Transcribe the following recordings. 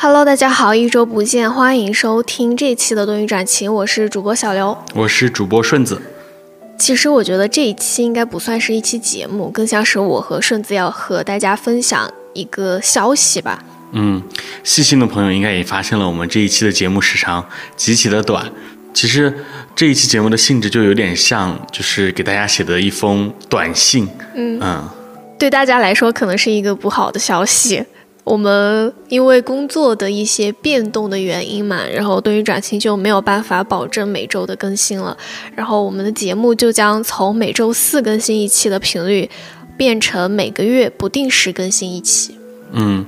Hello，大家好，一周不见，欢迎收听这期的多云转晴，我是主播小刘，我是主播顺子。其实我觉得这一期应该不算是一期节目，更像是我和顺子要和大家分享一个消息吧。嗯，细心的朋友应该也发现了，我们这一期的节目时长极其的短。其实这一期节目的性质就有点像，就是给大家写的一封短信。嗯嗯，对大家来说可能是一个不好的消息。我们因为工作的一些变动的原因嘛，然后对于转型就没有办法保证每周的更新了，然后我们的节目就将从每周四更新一期的频率，变成每个月不定时更新一期。嗯，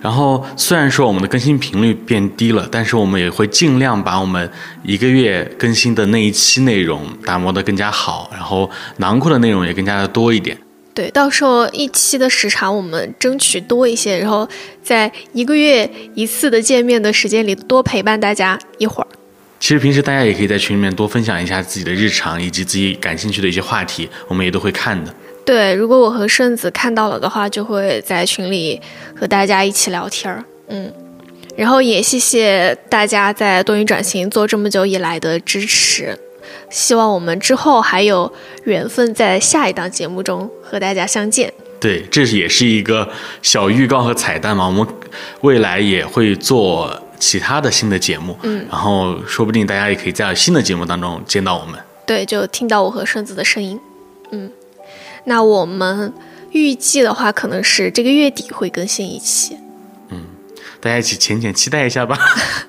然后虽然说我们的更新频率变低了，但是我们也会尽量把我们一个月更新的那一期内容打磨得更加好，然后囊括的内容也更加的多一点。对，到时候一期的时长我们争取多一些，然后在一个月一次的见面的时间里多陪伴大家一会儿。其实平时大家也可以在群里面多分享一下自己的日常以及自己感兴趣的一些话题，我们也都会看的。对，如果我和顺子看到了的话，就会在群里和大家一起聊天儿。嗯，然后也谢谢大家在多云转型做这么久以来的支持。希望我们之后还有缘分，在下一档节目中和大家相见。对，这也是一个小预告和彩蛋嘛。我们未来也会做其他的新的节目，嗯，然后说不定大家也可以在新的节目当中见到我们。对，就听到我和顺子的声音。嗯，那我们预计的话，可能是这个月底会更新一期。嗯，大家一起浅浅期待一下吧。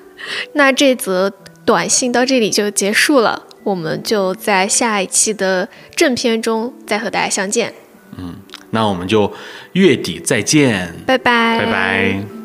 那这则短信到这里就结束了。我们就在下一期的正片中再和大家相见。嗯，那我们就月底再见，拜拜，拜拜。